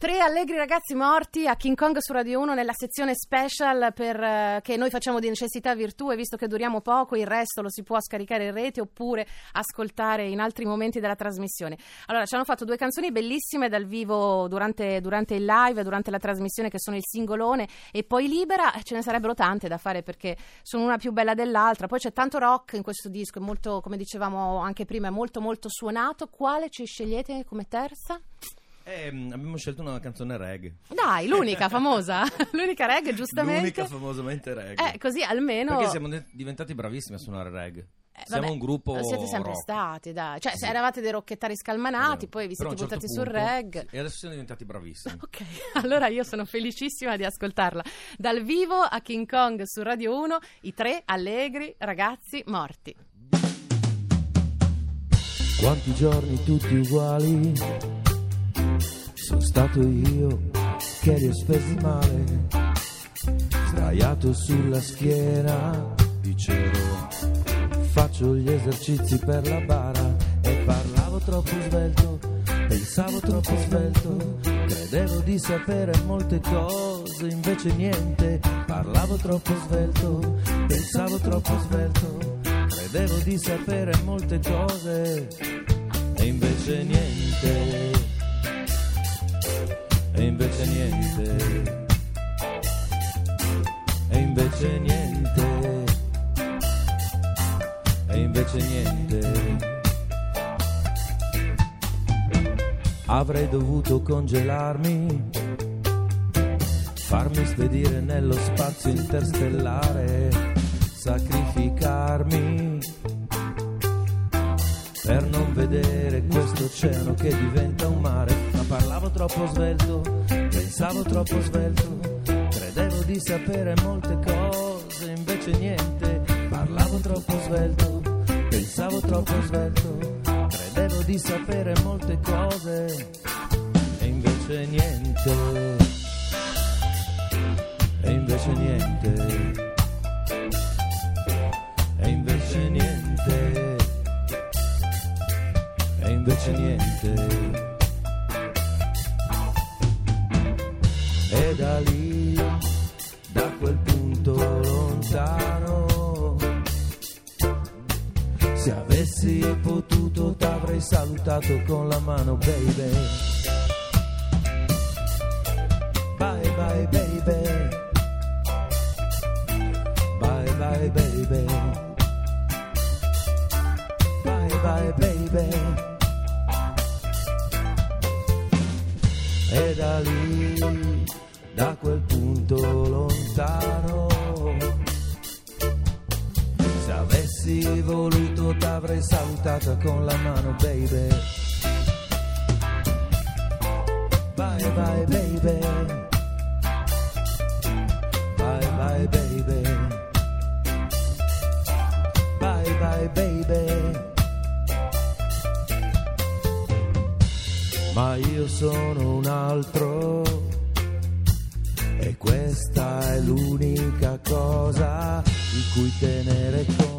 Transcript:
Tre allegri ragazzi morti a King Kong su Radio 1 nella sezione special per, eh, che noi facciamo di necessità virtù e visto che duriamo poco il resto lo si può scaricare in rete oppure ascoltare in altri momenti della trasmissione. Allora ci hanno fatto due canzoni bellissime dal vivo durante, durante il live, durante la trasmissione che sono il singolone e poi libera, ce ne sarebbero tante da fare perché sono una più bella dell'altra, poi c'è tanto rock in questo disco, è molto come dicevamo anche prima, è molto molto suonato. Quale ci scegliete come terza? Eh, abbiamo scelto una canzone reggae. Dai, l'unica famosa, l'unica reggae, giustamente. L'unica famosamente reggae. Eh, così almeno. Perché siamo de- diventati bravissimi a suonare reggae. Eh, siamo vabbè, un gruppo. Siete sempre rock. stati, dai. Cioè, Sì. se eravate dei rocchettari scalmanati, Esatto. poi vi siete certo buttati sul punto- reg. E adesso siamo diventati bravissimi. Ok, allora io sono felicissima di ascoltarla. Dal vivo a King Kong su Radio 1, i tre allegri ragazzi morti. Quanti giorni tutti uguali Sono stato io che li ho spesi male. Sdraiato sulla schiena Dicevo Faccio gli esercizi per la bara. E parlavo troppo svelto Pensavo troppo svelto. Credevo di sapere molte cose Invece niente. Parlavo troppo svelto Pensavo troppo svelto. Credevo di sapere molte cose e invece niente, invece niente, e invece niente, e invece niente. Avrei dovuto congelarmi, farmi spedire nello spazio interstellare, sacrificarmi per non vedere questo oceano che diventa un mare. Parlavo troppo svelto, pensavo troppo svelto, credevo di sapere molte cose, invece niente. Parlavo troppo svelto, pensavo troppo svelto, credevo di sapere molte cose, e invece niente. E invece niente. E invece niente e invece niente. Quel punto lontano, se avessi potuto t'avrei salutato con la mano, baby. Bye bye baby. Bye bye baby. Bye bye baby. Da quel punto lontano, se avessi voluto t'avrei salutata con la mano, baby. Bye bye baby. Bye bye baby. Bye bye baby. Ma io sono un altro e questa è l'unica cosa di cui tenere conto.